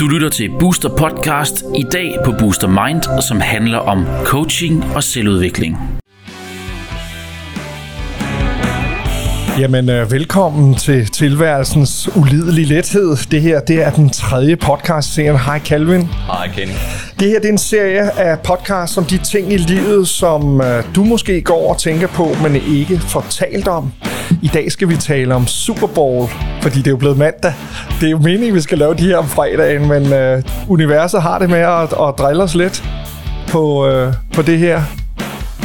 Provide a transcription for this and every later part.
Du lytter til Booster Podcast i dag på Booster Mind, som handler om coaching og selvudvikling. Jamen, øh, velkommen til tilværelsens ulidelige lethed. Det her, det er den tredje podcast-serien. Hej Calvin. Hej Kenny. Det her det er en serie af podcasts om de ting i livet, som øh, du måske går og tænker på, men ikke får talt om. I dag skal vi tale om Super Bowl, fordi det er jo blevet mandag. Det er jo meningen, vi skal lave de her om fredagen, men øh, universet har det med at, at drille os lidt på, øh, på det her.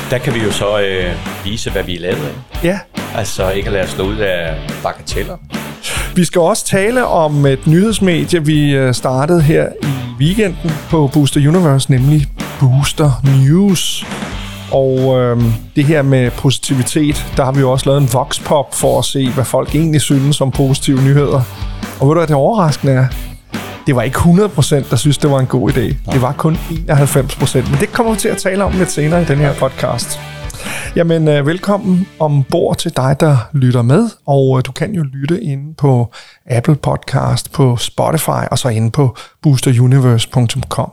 Der kan vi jo så øh, vise, hvad vi er lavet af. Ja, Altså ikke at lade os slå ud af bagateller. Vi skal også tale om et nyhedsmedie, vi øh, startede her i weekenden på Booster Universe, nemlig Booster News. Og øh, det her med positivitet, der har vi jo også lavet en voxpop for at se, hvad folk egentlig synes om positive nyheder. Og ved du hvad det overraskende er? Det var ikke 100%, der synes, det var en god idé. Det var kun 91%, men det kommer vi til at tale om lidt senere i den her podcast. Jamen, øh, velkommen ombord til dig, der lytter med, og øh, du kan jo lytte inde på Apple Podcast, på Spotify, og så inde på boosteruniverse.com.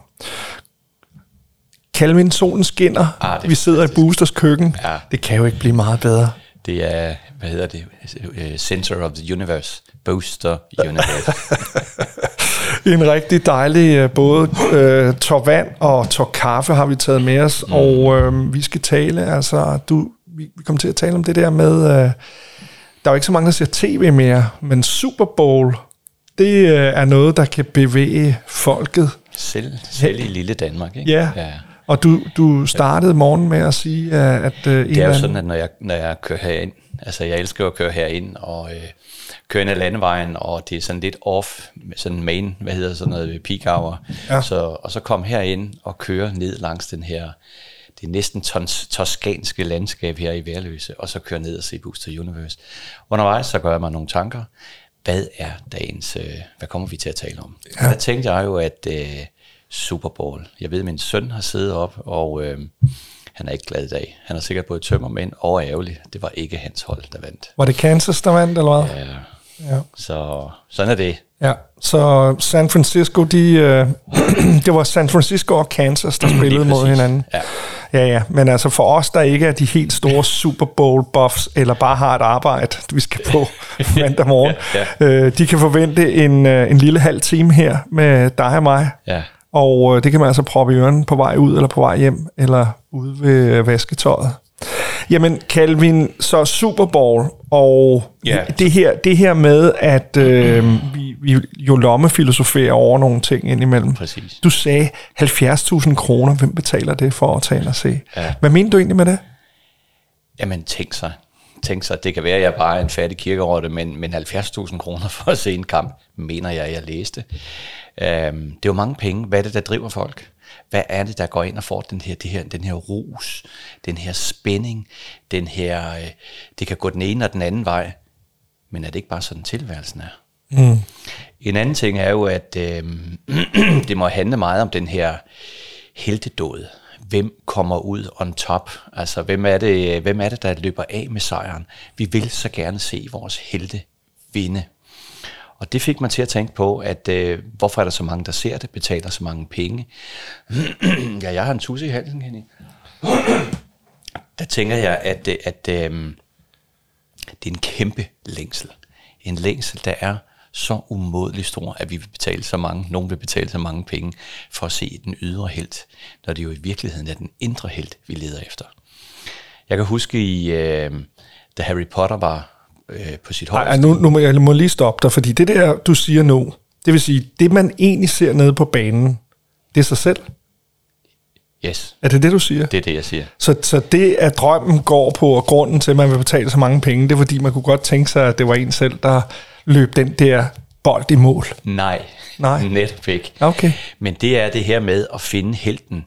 Calvin, solen skinner. Ah, Vi sidder i Boosters køkken. Ja. Det kan jo ikke blive meget bedre. Det er, hvad hedder det, Øh, Center of the Universe. Booster Universe. En rigtig dejlig øh, både øh, tår vand og tår kaffe har vi taget med os, mm. og øh, vi skal tale, altså du, vi, vi kommer til at tale om det der med, øh, der er jo ikke så mange, der ser tv mere, men Super Bowl, det øh, er noget, der kan bevæge folket. selv, selv i lille Danmark, ikke? Ja, ja. Og du, du startede morgen med at sige, øh, at øh, Det er jo sådan, at når jeg, når jeg kører herind, altså jeg elsker at køre herind og øh, køre ind ad landevejen, og det er sådan lidt off, sådan main, hvad hedder sådan noget, peak hour. Ja. Så, og så kom herind og køre ned langs den her, det er næsten tons, toskanske landskab her i Værløse, og så køre ned og se Booster Universe. Undervejs så gør jeg mig nogle tanker. Hvad er dagens, øh, hvad kommer vi til at tale om? Ja. Der tænkte jeg jo, at øh, Super Bowl, jeg ved, at min søn har siddet op, og øh, han er ikke glad i dag. Han er sikkert både tømmermænd og ærgerlig. Det var ikke hans hold, der vandt. Var det Kansas, der vandt, eller hvad? Ja. Ja. Så sådan er det. Ja, så San Francisco, de, øh, det var San Francisco og Kansas, der spillede mod hinanden. Ja. Ja, ja, men altså for os, der ikke er de helt store Super Bowl buffs, eller bare har et arbejde, vi skal på mandag morgen, Ja, Øh, de kan forvente en, øh, en lille halv time her med dig og mig. Ja. Og øh, det kan man altså proppe i ørenen på vej ud, eller på vej hjem, eller ude ved øh, vasketøjet. Jamen, Calvin, så Super Bowl, og Ja. det, her, det her med, at øh, vi, vi jo lommefilosoferer over nogle ting indimellem. Præcis. Du sagde 70.000 kroner. Hvem betaler det for at tage og se? Ja. Hvad mener du egentlig med det? Jamen tænk sig. Tænk sig, det kan være, at jeg bare er en fattig kirkerotte, men, men 70.000 kroner for at se en kamp, mener jeg, jeg læste. Øhm, det er jo mange penge. Hvad er det, der driver folk? Hvad er det, der går ind og får den her, det her, den her rus, den her spænding, den her, øh, det kan gå den ene og den anden vej, men er det ikke bare sådan tilværelsen er? Mm. En anden ting er jo, at øh, det må handle meget om den her heltedåd. Hvem kommer ud on top? Altså, hvem er, det, hvem er det, der løber af med sejren? Vi vil så gerne se vores helte vinde. Og det fik mig til at tænke på, at øh, hvorfor er der så mange, der ser det, betaler så mange penge? ja, jeg har en tusse i halsen, Henning. Der tænker jeg, at, øh, at øh, det er en kæmpe længsel. En længsel, der er så umådelig stor, at vi vil betale så mange, nogen vil betale så mange penge for at se den ydre helt, når det jo i virkeligheden er den indre helt, vi leder efter. Jeg kan huske i, øh, da Harry Potter var øh, på sit Ej, højeste. nu, nu må jeg må lige stoppe dig, fordi det der, du siger nu, det vil sige, det man egentlig ser nede på banen, det er sig selv. Yes, Er det det, du siger? det er det, jeg siger. Så, så det, at drømmen går på, og grunden til, at man vil betale så mange penge, det er, fordi man kunne godt tænke sig, at det var en selv, der løb den der bold i mål. Nej, Nej. netop ikke. Okay. Men det er det her med at finde helten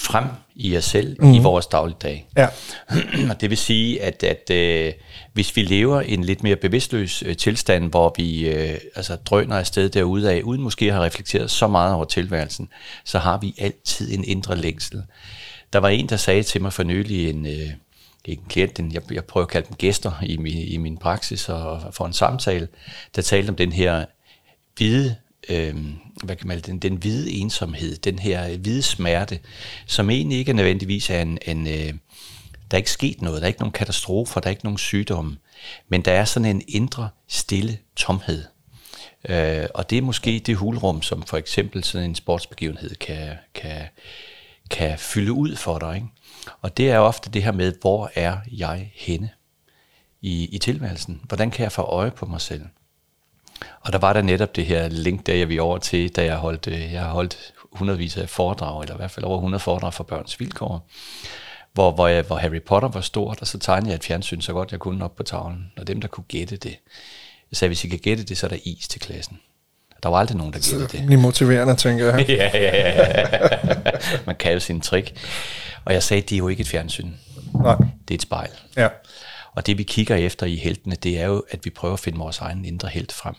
frem i os selv mm. i vores dagligdag. Ja. Og det vil sige, at, at øh, hvis vi lever i en lidt mere bevidstløs øh, tilstand, hvor vi øh, altså drøner afsted derude af, uden måske at have reflekteret så meget over tilværelsen, så har vi altid en indre længsel. Der var en, der sagde til mig for nylig, en, øh, ikke en klient, den, jeg, jeg prøver at kalde dem gæster i min, i min praksis og for en samtale, der talte om den her hvide, øh, hvad kan man den, den hvide ensomhed, den her hvide smerte, som egentlig ikke nødvendigvis er en, en øh, der er ikke sket noget, der er ikke nogen katastrofer, der er ikke nogen sygdomme, men der er sådan en indre, stille tomhed. Øh, og det er måske det hulrum, som for eksempel sådan en sportsbegivenhed kan, kan, kan fylde ud for dig. Ikke? Og det er ofte det her med, hvor er jeg henne i, i tilværelsen? Hvordan kan jeg få øje på mig selv? Og der var der netop det her link, der jeg vi over til, da jeg holdt, øh, jeg holdt hundredvis af foredrag, eller i hvert fald over 100 foredrag for børns vilkår, hvor, hvor, jeg, hvor Harry Potter var stort, og så tegnede jeg et fjernsyn så godt jeg kunne op på tavlen. Og dem, der kunne gætte det, jeg sagde, hvis I kan gætte det, så er der is til klassen. Der var aldrig nogen, der gættede det. Det motiverende, tænker jeg. ja, ja, ja. Man kan jo sin trick. Og jeg sagde, det er jo ikke et fjernsyn. Nej. Det er et spejl. Ja. Og det vi kigger efter i heltene, det er jo, at vi prøver at finde vores egen indre helt frem.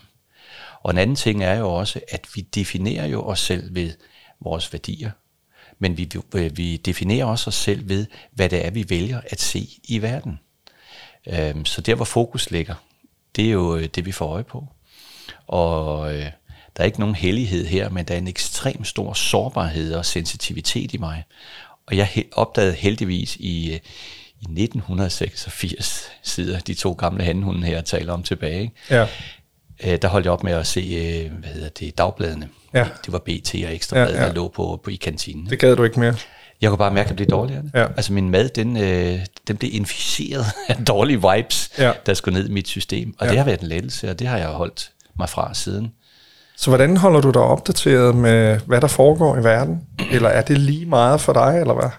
Og en anden ting er jo også, at vi definerer jo os selv ved vores værdier. Men vi, øh, vi definerer også os selv ved, hvad det er, vi vælger at se i verden. Øhm, så der, hvor fokus ligger, det er jo øh, det, vi får øje på. Og øh, der er ikke nogen hellighed her, men der er en ekstrem stor sårbarhed og sensitivitet i mig. Og jeg opdagede heldigvis i, øh, i 1986 sidder de to gamle handhunde her og taler om tilbage, ikke? ja øh, der holdt jeg op med at se, øh, hvad hedder det, dagbladene. Ja. Det var BT og Ekstrabladet, ja, ja. der lå på, på i kantinen. Det gad du ikke mere. Jeg kunne bare mærke, at det blev dårligere. Ja. Altså min mad, den, øh, den blev inficeret af dårlige vibes, ja. der skulle ned i mit system. Og ja. det har været en lettelse, og det har jeg holdt mig fra siden. Så hvordan holder du dig opdateret med, hvad der foregår i verden? Eller er det lige meget for dig, eller hvad?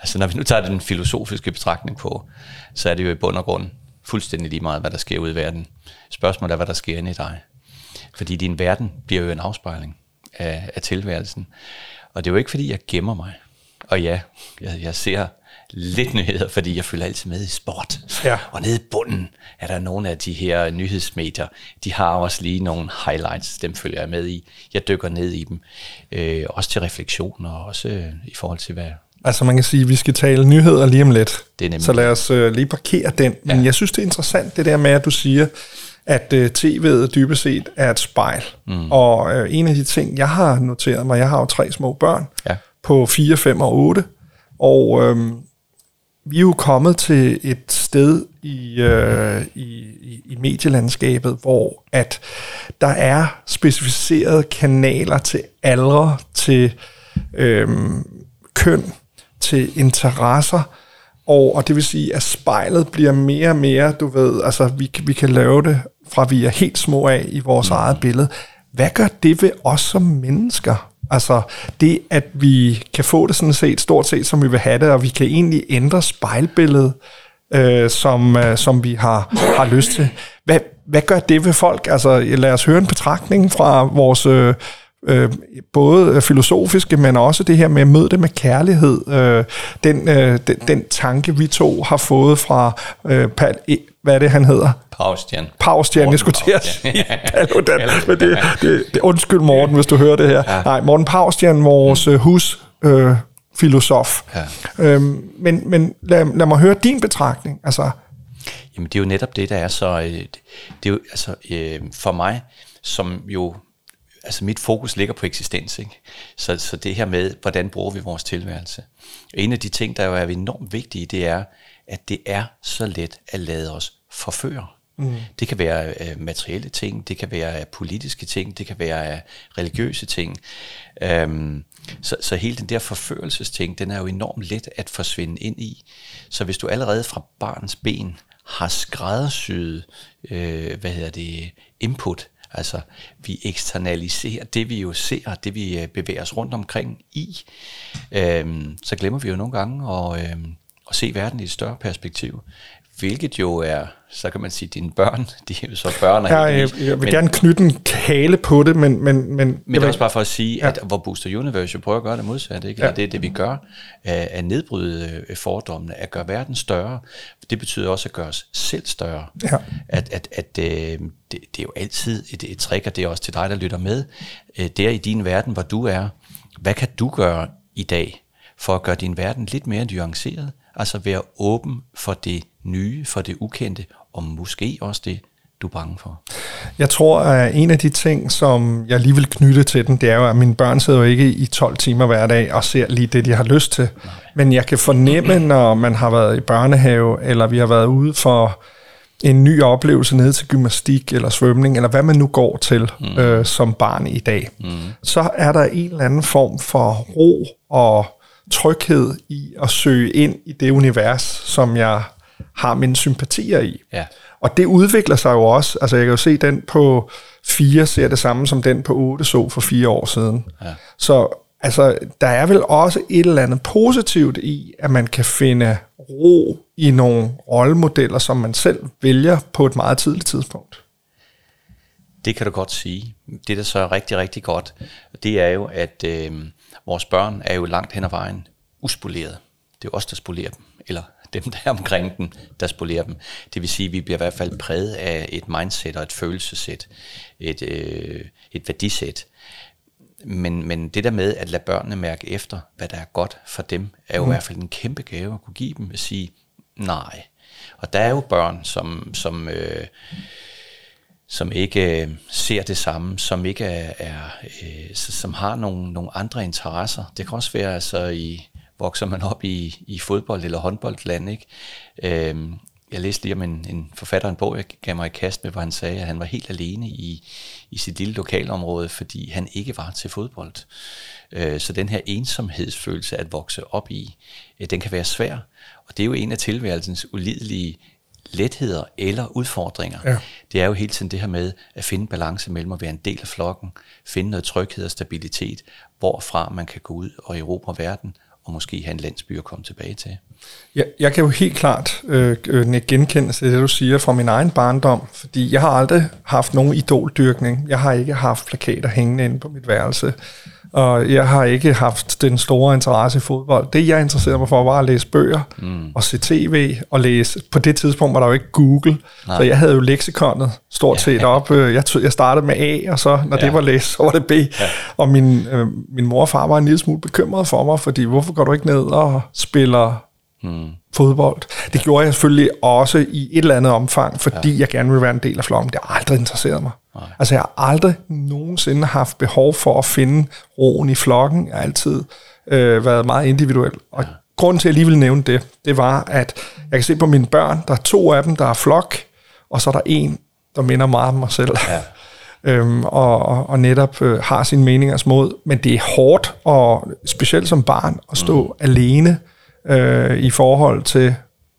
Altså når vi nu tager den filosofiske betragtning på, så er det jo i bund og grund fuldstændig lige meget, hvad der sker ude i verden. Spørgsmålet er, hvad der sker inde i dig. Fordi din verden bliver jo en afspejling af, af tilværelsen. Og det er jo ikke, fordi jeg gemmer mig. Og ja, jeg, jeg ser lidt nyheder, fordi jeg følger altid med i sport. Ja. Og nede i bunden er der nogle af de her nyhedsmedier, de har også lige nogle highlights, dem følger jeg med i. Jeg dykker ned i dem, øh, også til refleksion og også øh, i forhold til, hvad... Altså man kan sige, at vi skal tale nyheder lige om lidt. Det er nemlig Så lad os øh, lige parkere den. Men ja. jeg synes, det er interessant det der med, at du siger, at øh, tv'et dybest set er et spejl. Mm. Og øh, en af de ting, jeg har noteret mig, jeg har jo tre små børn Ja. på 4, 5 og 8, og øh, vi er jo kommet til et sted i, øh, i, i, i medielandskabet, hvor at der er specificerede kanaler til aldre, til øh, køn, til interesser, og, og det vil sige, at spejlet bliver mere og mere, du ved, altså vi, vi kan lave det fra vi er helt små af i vores mm. eget billede. Hvad gør det ved os som mennesker? Altså det, at vi kan få det sådan set, stort set som vi vil have det, og vi kan egentlig ændre spejlbilledet, øh, som, øh, som vi har, har lyst til. Hvad, hvad gør det ved folk? Altså lad os høre en betragtning fra vores... Øh, øh, både filosofiske, men også det her med at møde det med kærlighed. Øh, den, øh, den, den tanke, vi to har fået fra, øh, Pal, hvad er det, han hedder? Paustian. Paustian, jeg skulle til at sige Paludan, men det, det, det, undskyld Morten, hvis du hører det her. Ja. Nej, Morten Paustian, vores mm. hus... Øh, filosof. Ja. Øhm, men men lad, lad mig høre din betragtning. Altså, Jamen det er jo netop det, der er så... Øh, det er jo, altså, øh, for mig, som jo... Altså mit fokus ligger på eksistens, ikke? Så, så det her med, hvordan bruger vi vores tilværelse. Og en af de ting, der jo er enormt vigtige, det er, at det er så let at lade os forføre. Mm. Det kan være øh, materielle ting, det kan være øh, politiske ting, det kan være øh, religiøse ting. Øhm, så, så hele den der forførelsesting, den er jo enormt let at forsvinde ind i. Så hvis du allerede fra barns ben har skræddersyet, øh, hvad hedder det, input, altså vi eksternaliserer det, vi jo ser, det vi øh, bevæger os rundt omkring i, øhm, så glemmer vi jo nogle gange at, øhm, at se verden i et større perspektiv. Hvilket jo er, så kan man sige, dine børn, de er jo så børn. ja, jeg, jeg vil men, gerne knytte en kale på det, men... Men, men, men det er også bare for at sige, ja. at hvor Booster Universe jo prøver at gøre det modsatte, ikke? Ja. det er det, vi gør, at, at nedbryde øh, fordommene, at gøre verden større. Det betyder også at gøre os selv større. Ja. At, at, at øh, det, det er jo altid et, et trick, og det er også til dig, der lytter med. Øh, der i din verden, hvor du er, hvad kan du gøre i dag, for at gøre din verden lidt mere nuanceret, Altså være åben for det nye, for det ukendte, og måske også det, du er bange for? Jeg tror, at en af de ting, som jeg lige vil knytte til den, det er jo, at mine børn sidder jo ikke i 12 timer hver dag og ser lige det, de har lyst til. Nej. Men jeg kan fornemme, når man har været i børnehave, eller vi har været ude for en ny oplevelse ned til gymnastik eller svømning, eller hvad man nu går til mm. øh, som barn i dag, mm. så er der en eller anden form for ro og tryghed i at søge ind i det univers, som jeg har mine sympatier i. Ja. Og det udvikler sig jo også. Altså jeg kan jo se, den på 4 ser det samme som den på 8 så for fire år siden. Ja. Så altså, der er vel også et eller andet positivt i, at man kan finde ro i nogle rollemodeller, som man selv vælger på et meget tidligt tidspunkt. Det kan du godt sige. Det, der så er rigtig, rigtig godt, det er jo, at øh, vores børn er jo langt hen ad vejen uspoleret. Det er jo os, der spolerer dem, eller dem, der er omkring dem, der spolerer dem. Det vil sige, at vi bliver i hvert fald præget af et mindset og et følelsesæt, et, øh, et værdisæt. Men, men det der med at lade børnene mærke efter, hvad der er godt for dem, er jo mm. i hvert fald en kæmpe gave at kunne give dem at sige, nej. Og der er jo børn, som, som, øh, som ikke øh, ser det samme, som ikke er, er øh, som har nogle, nogle andre interesser. Det kan også være altså i vokser man op i, i fodbold eller håndboldland, ikke? Øh, jeg læste lige om en, en forfatter en bog, jeg gav mig i kast med, hvor han sagde, at han var helt alene i, i sit lille lokalområde, fordi han ikke var til fodbold. Øh, så den her ensomhedsfølelse at vokse op i, øh, den kan være svær. Og det er jo en af tilværelsens ulidelige letheder eller udfordringer. Ja. Det er jo hele tiden det her med at finde balance mellem at være en del af flokken, finde noget tryghed og stabilitet, hvorfra man kan gå ud og erobre verden, og måske have en landsby at komme tilbage til. Jeg, jeg kan jo helt klart øh, øh genkende det, du siger fra min egen barndom, fordi jeg har aldrig haft nogen idoldyrkning. Jeg har ikke haft plakater hængende inde på mit værelse og jeg har ikke haft den store interesse i fodbold. Det, jeg interesserede mig for, var at læse bøger mm. og se tv og læse. På det tidspunkt var der jo ikke Google, Nej. så jeg havde jo leksikonet stort set ja. op. Jeg, jeg startede med A, og så, når ja. det var læst, så var det B. Ja. Og min, øh, min mor og far var en lille smule bekymret for mig, fordi hvorfor går du ikke ned og spiller mm. fodbold? Det gjorde jeg selvfølgelig også i et eller andet omfang, fordi ja. jeg gerne ville være en del af flokken. Det har aldrig interesseret mig. Nej. Altså jeg har aldrig nogensinde haft behov for at finde roen i flokken. Jeg har altid øh, været meget individuel. Og ja. grunden til, at jeg lige vil nævne det, det var, at jeg kan se på mine børn, der er to af dem, der er flok, og så er der en, der minder meget om mig selv. Ja. øhm, og, og, og netop øh, har sine meninger mod. Men det er hårdt, og specielt som barn, at stå mm. alene øh, i forhold til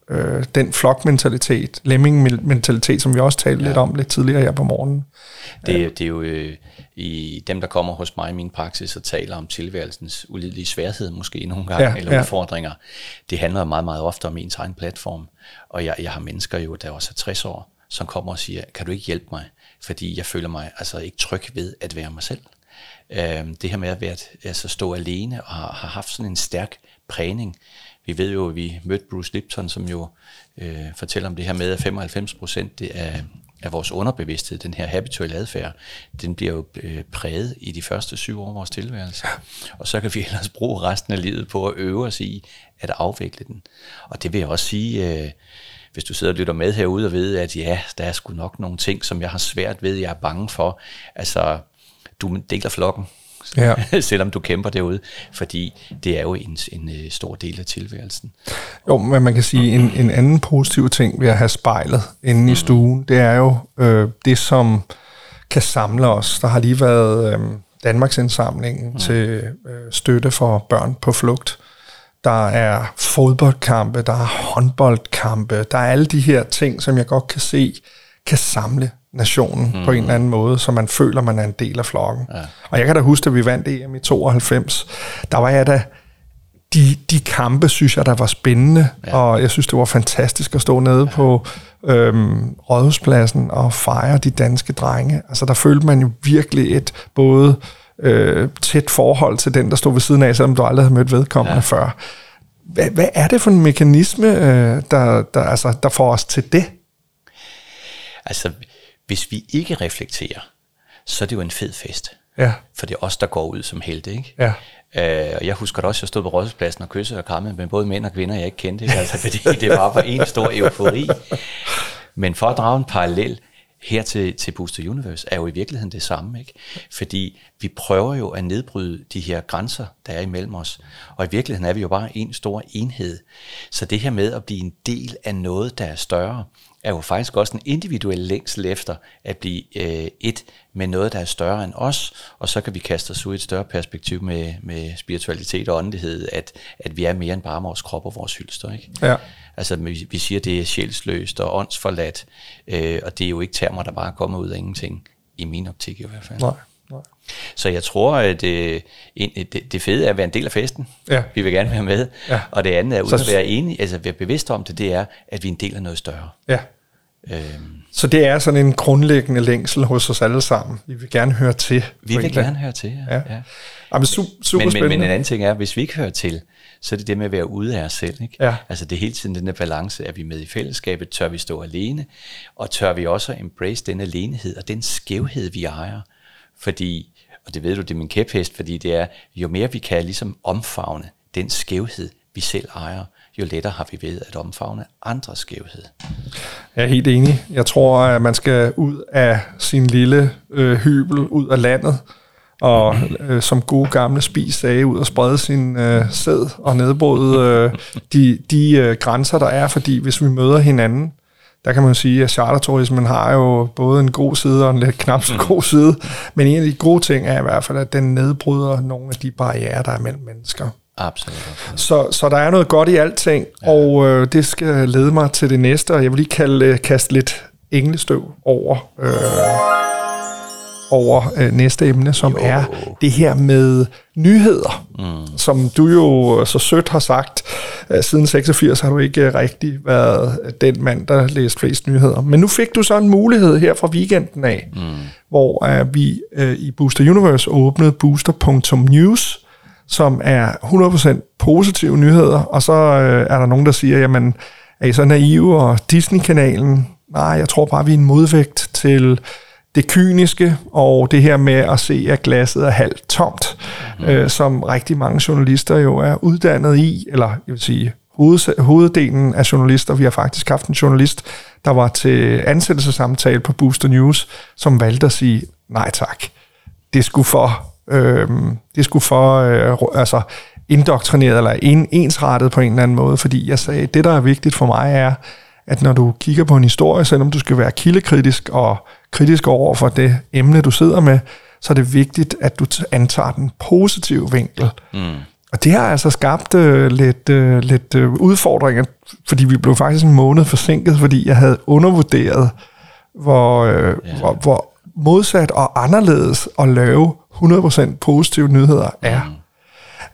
øh, den flokmentalitet, lemming-mentalitet, som vi også talte ja. lidt om lidt tidligere her på morgenen. Det, det er jo øh, i dem, der kommer hos mig i min praksis og taler om tilværelsens ulidelige sværhed måske nogle gange, ja, eller ja. udfordringer. Det handler meget, meget ofte om ens egen platform. Og jeg, jeg har mennesker jo, der også er 60 år, som kommer og siger, kan du ikke hjælpe mig? Fordi jeg føler mig altså ikke tryg ved at være mig selv. Øh, det her med at være, altså stå alene og har, har haft sådan en stærk prægning, vi ved jo, at vi mødte Bruce Lipton, som jo øh, fortæller om det her med, at 95 procent af, af vores underbevidsthed, den her habituelle adfærd, den bliver jo øh, præget i de første syv år af vores tilværelse. Og så kan vi ellers bruge resten af livet på at øve os i at afvikle den. Og det vil jeg også sige, øh, hvis du sidder og lytter med herude og ved, at ja, der er sgu nok nogle ting, som jeg har svært ved, jeg er bange for. Altså, du deler flokken ja. selvom du kæmper derude, fordi det er jo en, en øh, stor del af tilværelsen. Jo, men man kan sige, en, en anden positiv ting ved at have spejlet inde mm. i stuen, det er jo øh, det, som kan samle os. Der har lige været øh, Danmarks indsamling mm. til øh, støtte for børn på flugt. Der er fodboldkampe, der er håndboldkampe, der er alle de her ting, som jeg godt kan se, kan samle nationen mm. på en eller anden måde, så man føler, man er en del af flokken. Ja. Og jeg kan da huske, at vi vandt EM i 92. Der var jeg da de, de kampe, synes jeg, der var spændende, ja. og jeg synes, det var fantastisk at stå nede ja. på øhm, Rådhuspladsen og fejre de danske drenge. Altså, der følte man jo virkelig et både øh, tæt forhold til den, der stod ved siden af, selvom du aldrig havde mødt vedkommende ja. før. Hvad, hvad er det for en mekanisme, øh, der, der, altså, der får os til det? Altså, hvis vi ikke reflekterer, så er det jo en fed fest. Ja. For det er os, der går ud som helte, ikke? Ja. Øh, og jeg husker da også, at jeg stod på rådhuspladsen og kyssede og krammede med både mænd og kvinder, jeg ikke kendte. Ikke? Altså, fordi det var bare en stor eufori. Men for at drage en parallel her til, til Booster Universe, er jo i virkeligheden det samme. Ikke? Fordi vi prøver jo at nedbryde de her grænser, der er imellem os. Og i virkeligheden er vi jo bare en stor enhed. Så det her med at blive en del af noget, der er større, er jo faktisk også en individuel længsel efter at blive øh, et med noget, der er større end os, og så kan vi kaste os ud i et større perspektiv med, med spiritualitet og åndelighed, at, at vi er mere end bare vores krop og vores hylster. Ikke? Ja. Altså vi, vi siger, det er sjælsløst og åndsforladt, øh, og det er jo ikke termer, der bare kommer ud af ingenting, i min optik i hvert fald. Nej. Nej. Så jeg tror, at det, det, det fede er at være en del af festen. Ja. Vi vil gerne være med. Ja. Og det andet er, uden at være enige, altså være bevidst om det, det er, at vi er en del af noget større. Ja. Øhm, Så det er sådan en grundlæggende længsel hos os alle sammen. Vi vil gerne høre til. vi vil gerne høre til, ja. Ja. ja. Jamen, super, super Men, men, men en anden ting er, hvis vi ikke hører til, så er det det med at være ude af os selv. Ikke? Ja. Altså det er hele tiden den der balance, er vi med i fællesskabet, tør vi stå alene, og tør vi også at embrace den alenehed og den skævhed, vi ejer. Fordi, og det ved du, det er min kæphest, fordi det er, jo mere vi kan ligesom omfavne den skævhed, vi selv ejer, jo lettere har vi ved at omfavne andres skævhed. Jeg er helt enig. Jeg tror, at man skal ud af sin lille øh, hybel, ud af landet, og øh, som gode gamle spis sagde, ud og sprede sin øh, sæd og nedbryde øh, de, de øh, grænser, der er. Fordi hvis vi møder hinanden, der kan man sige, at charterturismen har jo både en god side og en lidt knap så god side. Men en af de gode ting er i hvert fald, at den nedbryder nogle af de barriere, der er mellem mennesker. Absolut. absolut. Så, så der er noget godt i alting, ja. og øh, det skal lede mig til det næste, og jeg vil lige kalde, øh, kaste lidt englestøv over, øh, over øh, næste emne, som jo. er det her med nyheder, mm. som du jo så sødt har sagt, øh, siden 86 har du ikke øh, rigtig været den mand, der læste flest nyheder. Men nu fik du så en mulighed her fra weekenden af, mm. hvor øh, vi øh, i Booster Universe åbnede booster.news, som er 100% positive nyheder, og så øh, er der nogen, der siger, jamen, er I så naive, og Disney-kanalen, nej, jeg tror bare, vi er en modvægt til det kyniske, og det her med at se, at glasset er halvt tomt, mm. øh, som rigtig mange journalister jo er uddannet i, eller jeg vil sige, hoved, hoveddelen af journalister, vi har faktisk haft en journalist, der var til ansættelsessamtale på Booster News, som valgte at sige, nej tak, det skulle for øh, det skulle for øh, altså indoktrineret eller en, ensrettet på en eller anden måde, fordi jeg sagde, det der er vigtigt for mig er, at når du kigger på en historie, selvom du skal være kildekritisk og kritisk over for det emne, du sidder med, så er det vigtigt, at du antager den positive vinkel. Mm. Og det har altså skabt øh, lidt, øh, lidt øh, udfordringer, fordi vi blev faktisk en måned forsinket, fordi jeg havde undervurderet, hvor, øh, yeah. hvor, hvor modsat og anderledes at lave 100% positive nyheder er. Mm.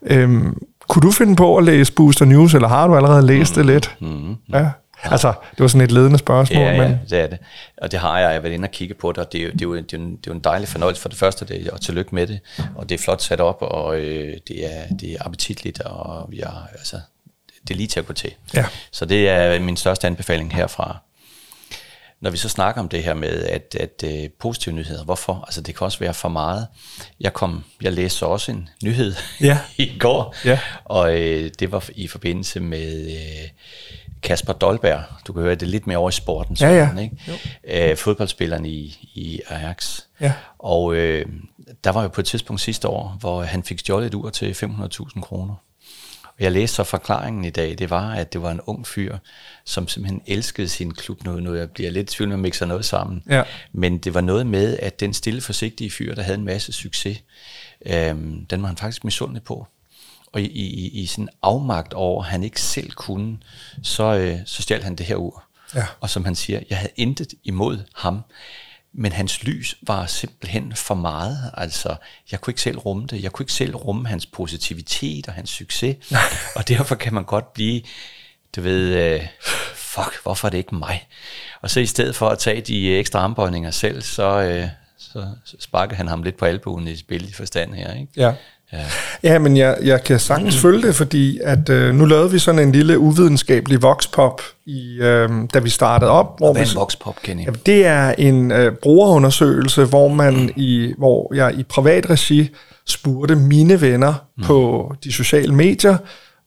Øhm, kunne du finde på at læse Booster News, eller har du allerede læst mm. det lidt? Mm. Ja. Altså, det var sådan et ledende spørgsmål. Ja, men... ja, det er det. Og det har jeg, jeg har været inde og kigge på det, og det er jo, det er jo, det er jo, en, det er jo en dejlig fornøjelse for det første, det, og tillykke med det. Og det er flot sat op, og øh, det, er, det er appetitligt, og vi har, altså, det er lige til at gå til. Ja. Så det er min største anbefaling herfra. Når vi så snakker om det her med, at, at uh, positive nyheder, hvorfor? Altså det kan også være for meget. Jeg kom, jeg læste så også en nyhed Ja. i går, Ja. og uh, det var i forbindelse med uh, Kasper Dolberg. Du kan høre det lidt mere over i sporten. Ja, ja. sådan, Ikke? Uh, fodboldspilleren i, i Ajax. Ja. Og uh, der var jo på et tidspunkt sidste år, hvor han fik stjålet et ur til 500.000 kroner. Jeg læste så forklaringen i dag, det var, at det var en ung fyr, som simpelthen elskede sin klub. Nu, nu jeg bliver lidt i tvivl, jeg mixer noget sammen. Ja. Men det var noget med, at den stille, forsigtige fyr, der havde en masse succes, øhm, den var han faktisk misundelig på. Og i, i, i sådan afmagt over, at han ikke selv kunne, så, øh, så stjal han det her ur. Ja. Og som han siger, jeg havde intet imod ham, men hans lys var simpelthen for meget. Altså, jeg kunne ikke selv rumme det. Jeg kunne ikke selv rumme hans positivitet og hans succes. og derfor kan man godt blive, du ved, øh, fuck, hvorfor er det ikke mig? Og så i stedet for at tage de ekstra armbøjninger selv, så, øh, så sparker han ham lidt på albuen i spil i forstand her. Ikke? Ja. Ja, ja men jeg, jeg kan sagtens følge det, fordi at øh, nu lavede vi sådan en lille uvidenskabelig voxpop, i, øh, da vi startede op. Hvor hvad er en voxpop, Kenny? Ja, det er en øh, brugerundersøgelse, hvor, man i, hvor jeg i privat regi spurgte mine venner mm. på de sociale medier,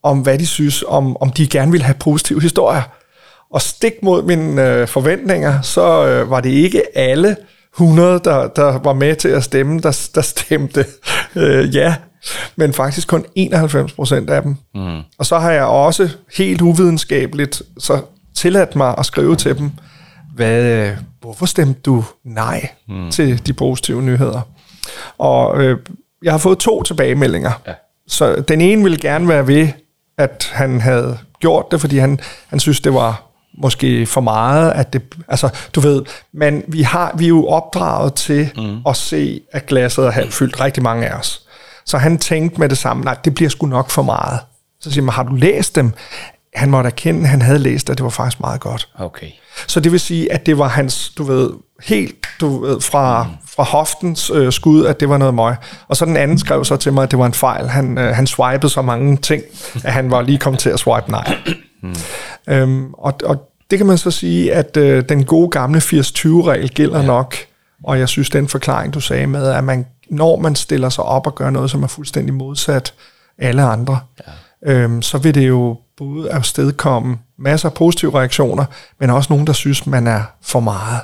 om hvad de synes, om, om de gerne ville have positive historier. Og stik mod mine øh, forventninger, så øh, var det ikke alle 100, der, der var med til at stemme, der, der stemte øh, ja, men faktisk kun 91 procent af dem. Mm. Og så har jeg også helt uvidenskabeligt så tilladt mig at skrive til dem, hvad, hvorfor stemte du nej mm. til de positive nyheder? Og øh, jeg har fået to tilbagemeldinger. Ja. Så den ene ville gerne være ved, at han havde gjort det, fordi han, han synes, det var måske for meget, at det, altså, du ved, men vi, har, vi er jo opdraget til mm. at se, at glasset er halvt fyldt, rigtig mange af os. Så han tænkte med det samme, nej, det bliver sgu nok for meget. Så siger man, har du læst dem? Han måtte erkende, at han havde læst, at det var faktisk meget godt. Okay. Så det vil sige, at det var hans, du ved, helt du ved, fra, fra hoftens øh, skud, at det var noget møg. Og så den anden skrev så til mig, at det var en fejl. Han, øh, han swipede så mange ting, at han var lige kommet til at swipe nej. Mm. Øhm, og, og det kan man så sige, at øh, den gode gamle 80-20-regel gælder ja. nok. Og jeg synes, den forklaring, du sagde med, at man, når man stiller sig op og gør noget, som er fuldstændig modsat alle andre, ja. øhm, så vil det jo både afstedkomme masser af positive reaktioner, men også nogen, der synes, man er for meget.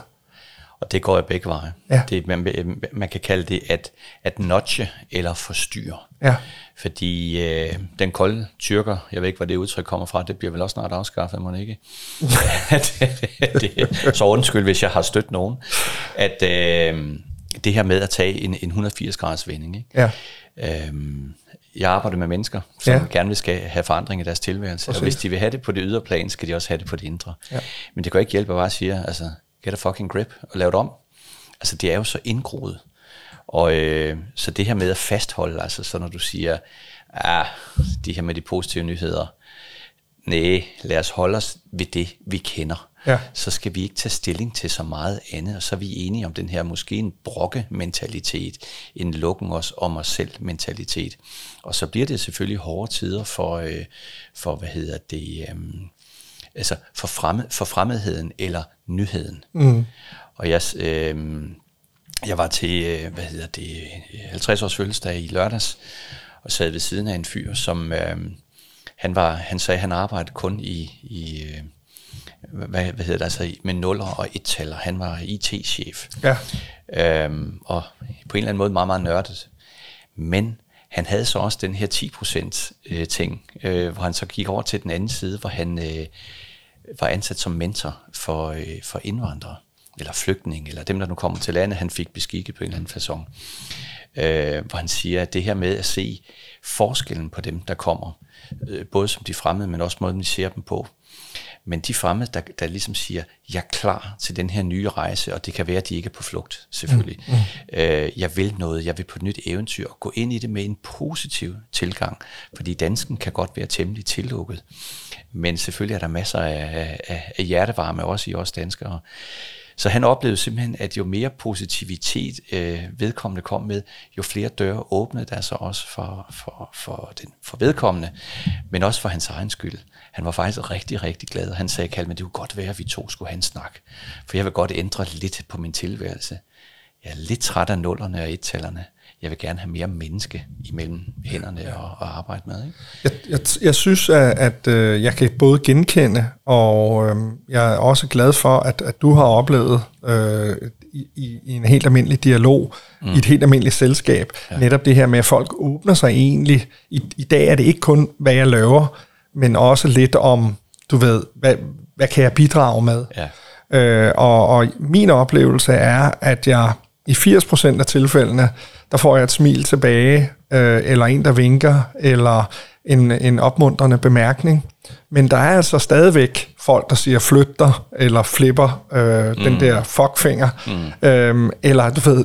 Og det går i begge veje. Ja. Det, man, man kan kalde det at, at notche eller forstyrre. Ja. Fordi øh, den kolde tyrker, jeg ved ikke, hvor det udtryk kommer fra, det bliver vel også snart afskaffet, må ikke? det, det, så undskyld, hvis jeg har stødt nogen. At øh, det her med at tage en, en 180 graders vending. Ikke? Ja. Øhm, jeg arbejder med mennesker, som ja. gerne vil skal have forandring i deres tilværelse. Præcis. Og hvis de vil have det på det ydre plan, skal de også have det på det indre. Ja. Men det kan ikke hjælpe at bare sige, altså, get a fucking grip og lave det om. Altså, det er jo så indgroet. Og øh, så det her med at fastholde, altså så når du siger, ah, de her med de positive nyheder, nej, lad os holde os ved det, vi kender. Ja. Så skal vi ikke tage stilling til så meget andet, og så er vi enige om den her måske en brokke mentalitet, en lukken os om os selv mentalitet. Og så bliver det selvfølgelig hårde tider for, øh, for hvad hedder det, øh, altså for, fremmed, for fremmedheden eller nyheden. Mm. Og jeg, øh, jeg var til, øh, hvad hedder det, 50 års fødselsdag i lørdags, og sad ved siden af en fyr, som øh, han var, han sagde, han arbejdede kun i, i øh, hvad, hvad hedder det, altså med nuller og et-taller. Han var IT-chef. Ja. Øhm, og på en eller anden måde meget, meget nørdet. Men han havde så også den her 10% øh, ting, øh, hvor han så gik over til den anden side, hvor han øh, var ansat som mentor for, øh, for indvandrere eller flygtning, eller dem, der nu kommer til landet, han fik beskikket på en eller anden façon. Øh, hvor han siger, at det her med at se forskellen på dem, der kommer, øh, både som de fremmede, men også måden, de ser dem på. Men de fremmede, der, der ligesom siger, jeg er klar til den her nye rejse, og det kan være, at de ikke er på flugt, selvfølgelig. Mm, mm. Øh, jeg vil noget, jeg vil på et nyt eventyr, og gå ind i det med en positiv tilgang, fordi dansken kan godt være temmelig tillukket. Men selvfølgelig er der masser af, af, af hjertevarme også i os danskere. Så han oplevede simpelthen, at jo mere positivitet øh, vedkommende kom med, jo flere døre åbnede der sig også for, for, for, den, for vedkommende, men også for hans egen skyld. Han var faktisk rigtig, rigtig glad, og han sagde, Kalman, det kunne godt være, at vi to skulle have en snak, for jeg vil godt ændre lidt på min tilværelse. Jeg er lidt træt af nullerne og ettallerne jeg vil gerne have mere menneske imellem hænderne og, og arbejde med. Ikke? Jeg, jeg, jeg synes, at, at øh, jeg kan både genkende, og øh, jeg er også glad for, at, at du har oplevet øh, i, i en helt almindelig dialog, mm. i et helt almindeligt selskab, ja. netop det her med, at folk åbner sig egentlig. I, I dag er det ikke kun, hvad jeg laver, men også lidt om, du ved, hvad, hvad kan jeg bidrage med? Ja. Øh, og, og min oplevelse er, at jeg i 80% af tilfældene, der får jeg et smil tilbage, øh, eller en, der vinker, eller en, en opmuntrende bemærkning. Men der er altså stadigvæk folk, der siger flytter, eller flipper øh, mm. den der fuckfinger, mm. øh, eller du ved,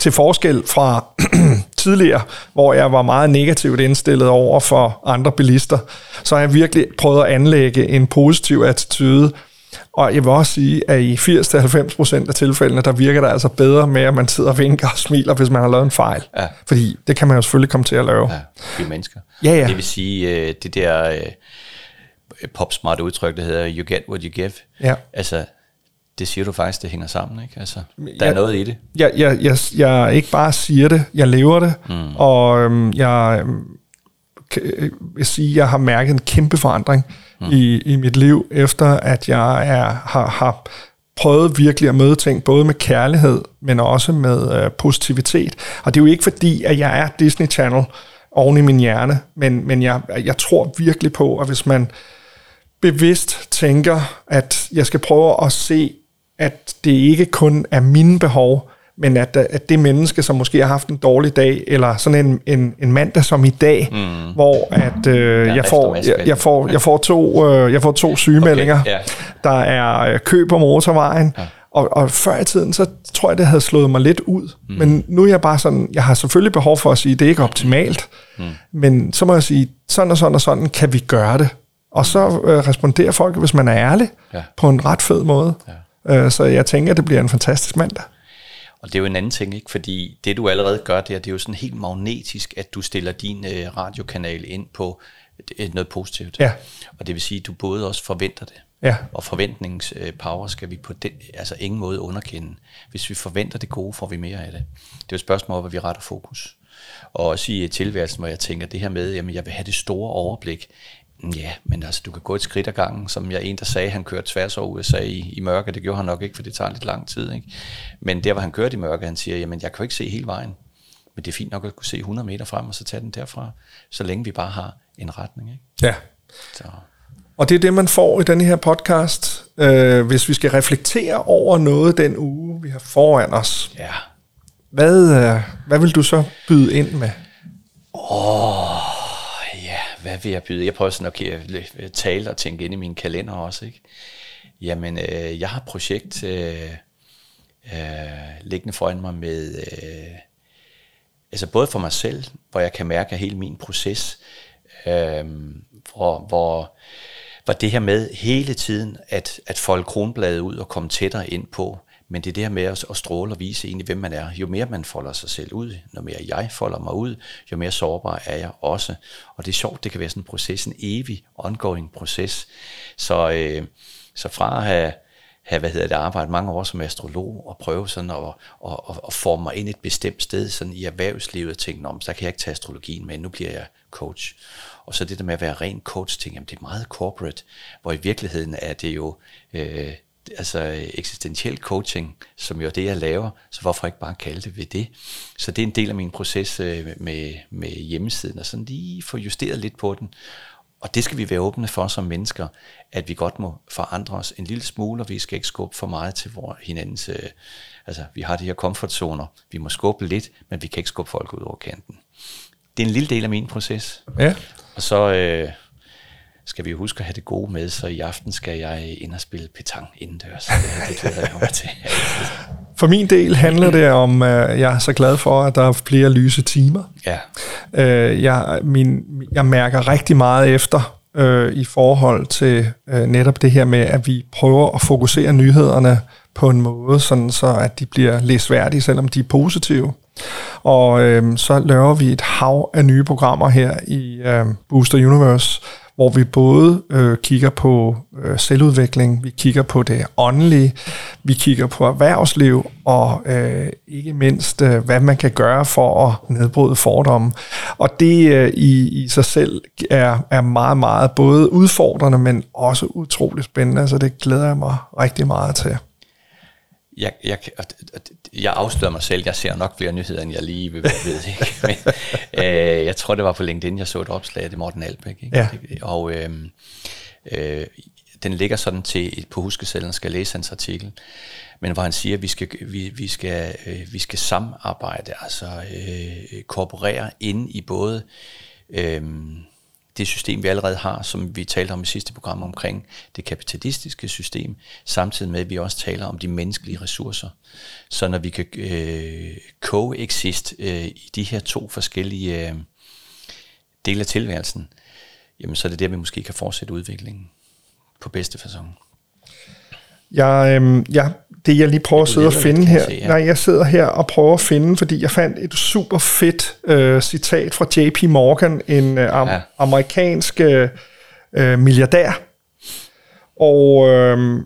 til forskel fra tidligere, hvor jeg var meget negativt indstillet over for andre bilister, så har jeg virkelig prøvet at anlægge en positiv attitude Og jeg vil også sige, at i 80-90% af tilfældene, der virker det altså bedre med, at man sidder og vinker og smiler, hvis man har lavet en fejl. Ja. Fordi det kan man jo selvfølgelig komme til at lave. Ja, vi er mennesker. Ja, ja. Det vil sige, øh, det der øh, popsmart udtryk, der hedder, you get what you give. Ja. Altså, det siger du faktisk, det hænger sammen, ikke? Altså, der Ja. er noget i det. jeg, jeg, jeg, jeg ikke bare siger det, jeg lever det, mm. og øhm, jeg øhm, øh, vil sige, jeg har mærket en kæmpe forandring mm. i, i mit liv, efter at jeg er, har, har prøvet virkelig at møde ting, både med kærlighed, men også med øh, positivitet. Og det er jo ikke fordi, at jeg er Disney Channel oven i min hjerne, men, men jeg, jeg tror virkelig på, at hvis man bevidst tænker, at jeg skal prøve at se, at det ikke kun er mine behov, men at, at det menneske, som måske har haft en dårlig dag, eller sådan en, en, en mandag som i dag, mm. hvor at, øh, jeg, får, jeg, jeg, får, jeg, får to, øh, jeg får to sygemeldinger. ja. Der er øh, kø på motorvejen, ja. og, og før i tiden, så tror jeg, det havde slået mig lidt ud. Mm. Men nu er jeg bare sådan, jeg har selvfølgelig behov for at sige, det ikke er optimalt, mm. men så må jeg sige, sådan og sådan og sådan kan vi gøre det. Og så øh, responderer folk, hvis man er ærlig, Ja. på en ret fed måde. Ja. Øh, så jeg tænker, at det bliver en fantastisk mandag. Og det er jo en anden ting, ikke? Fordi det, du allerede gør der, det er jo sådan helt magnetisk, at du stiller din øh, radiokanal ind på et, noget positivt. Ja. Og det vil sige, at du både også forventer det, Ja. og forventningspower skal vi på den, altså ingen måde underkende. Hvis vi forventer det gode, får vi mere af det. Det er jo et spørgsmål om, at vi retter fokus. Og også i tilværelsen, hvor jeg tænker det her med, jamen jeg vil have det store overblik. Ja, men altså du kan gå et skridt ad gangen, som jeg en, der sagde, han kørte tværs over USA i, i mørke. Det gjorde han nok ikke, for det tager lidt lang tid. Ikke? Men der, hvor han kørte i mørke, han siger, jamen jeg kan jo ikke se hele vejen. Men det er fint nok at kunne se 100 meter frem, og så tage den derfra, så længe vi bare har en retning. Ikke? Ja. Så, Og det er det, man får i denne her podcast, øh, hvis vi skal reflektere over noget den uge, vi har foran os. ja. Hvad, øh, hvad vil du så byde ind med? Ja, hvad vil jeg byde? Jeg prøver sådan at øh, tale og tænke ind i min kalender også, ikke? Jamen, øh, jeg har et projekt øh, øh, liggende foran mig med, øh, altså både for mig selv, hvor jeg kan mærke hele min proces, øh, hvor, hvor, hvor det her med hele tiden at, at folde kronbladet ud og komme tættere ind på, men det er det her med at, at stråle og vise egentlig, hvem man er. Jo mere man folder sig selv ud, jo mere jeg folder mig ud, jo mere sårbar er jeg også. Og det er sjovt, det kan være sådan en proces, en evig, ongoing proces. Så, øh, så fra at have, have hvad hedder det, arbejdet mange år som astrolog og prøve sådan at, at, at, at forme mig ind et bestemt sted sådan i erhvervslivet og tænke, om så kan jeg ikke tage astrologien med, nu bliver jeg coach. Og så det der med at være ren coach, tænker jeg, det er meget corporate, hvor i virkeligheden er det jo øh, altså eksistentiel coaching, som jo er det, jeg laver, så hvorfor ikke bare kalde det ved det? Så det er en del af min proces øh, med, med hjemmesiden, og sådan lige få justeret lidt på den. Og det skal vi være åbne for som mennesker, at vi godt må forandre os en lille smule, og vi skal ikke skubbe for meget til vor hinandens... Øh, altså, vi har de her komfortzoner, vi må skubbe lidt, men vi kan ikke skubbe folk ud over kanten. Det er en lille del af min proces. Ja. Og så øh, skal vi huske at have det gode med, så i aften skal jeg ind og spille petang indendørs. Det, det glæder jeg mig til. For min del handler det om, at jeg er så glad for, at der er flere lyse timer. Ja, Øh, jeg, min, jeg mærker rigtig meget efter øh, i forhold til øh, netop det her med, at vi prøver at fokusere nyhederne på en måde, sådan så at de bliver læsværdige, selvom de er positive. Og øh, så laver vi et hav af nye programmer her i øh, Booster Universe, hvor vi både øh, kigger på øh, selvudvikling, vi kigger på det åndelige, vi kigger på erhvervsliv, og øh, ikke mindst, øh, hvad man kan gøre for at nedbryde fordomme. Og det øh, i, i sig selv er, er meget, meget både udfordrende, men også utrolig spændende, så det glæder jeg mig rigtig meget til jeg, jeg, jeg afslører mig selv. Jeg ser nok flere nyheder, end jeg lige ved. ved ikke? Men, øh, jeg tror, det var på LinkedIn, jeg så et opslag af det Morten Albæk. Ikke? Ja. Og øh, øh, den ligger sådan til, på huskesedlen, skal læse hans artikel, men hvor han siger, at vi skal, vi, vi skal, øh, vi skal samarbejde, altså øh, korporere ind i både øh, det system, vi allerede har, som vi talte om i sidste program omkring det kapitalistiske system, samtidig med, at vi også taler om de menneskelige ressourcer. Så når vi kan øh, coexist øh, i de her to forskellige øh, dele af tilværelsen, jamen så er det der, vi måske kan fortsætte udviklingen på bedste façon. Jeg, øhm, jeg, det jeg lige prøver at sidde og finde her. se, ja. Nej, jeg sidder her og prøver at finde, fordi jeg fandt et super fedt øh, citat fra JP Morgan, en øh, am- Ja. amerikansk øh, øh, milliardær. Og øh,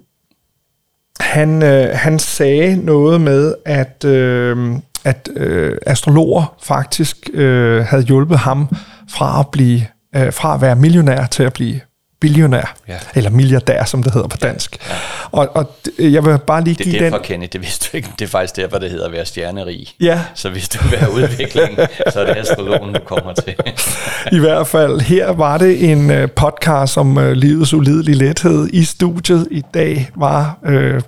han, øh, han sagde noget med, at, øh, at øh, astrologer faktisk øh, havde hjulpet ham fra at blive øh, fra at være millionær til at blive billionær, Ja. eller milliardær, som det hedder på dansk. Ja. Og, og jeg vil bare lige Det give er derfor, den... Kenny, det vidste du ikke. Det er faktisk derfor, det hedder at være stjernerig. Ja. Så hvis du vil have udvikling, så er det astrologen, du kommer til. I hvert fald, her var det en øh, podcast om øh, livets ulidelige lethed. I studiet i dag var øh,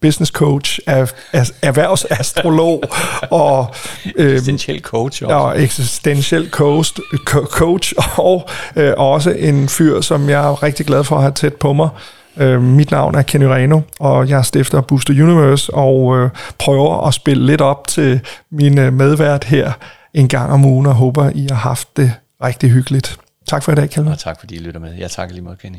business coach, af, af, erhvervsastrolog og, øh, Essentiel coach også. og existentiel coach, co- coach og øh, også en fyr, som jeg er rigtig glad for at have tæt på mig. Øh, mit navn er Kenny Reno, og jeg er stifter Booster Universe, og øh, prøver at spille lidt op til min øh, medvært her en gang om ugen, og håber, I har haft det rigtig hyggeligt. Tak for i dag, Kjellman. Og tak fordi I lytter med. Jeg takker lige måde, Kenny.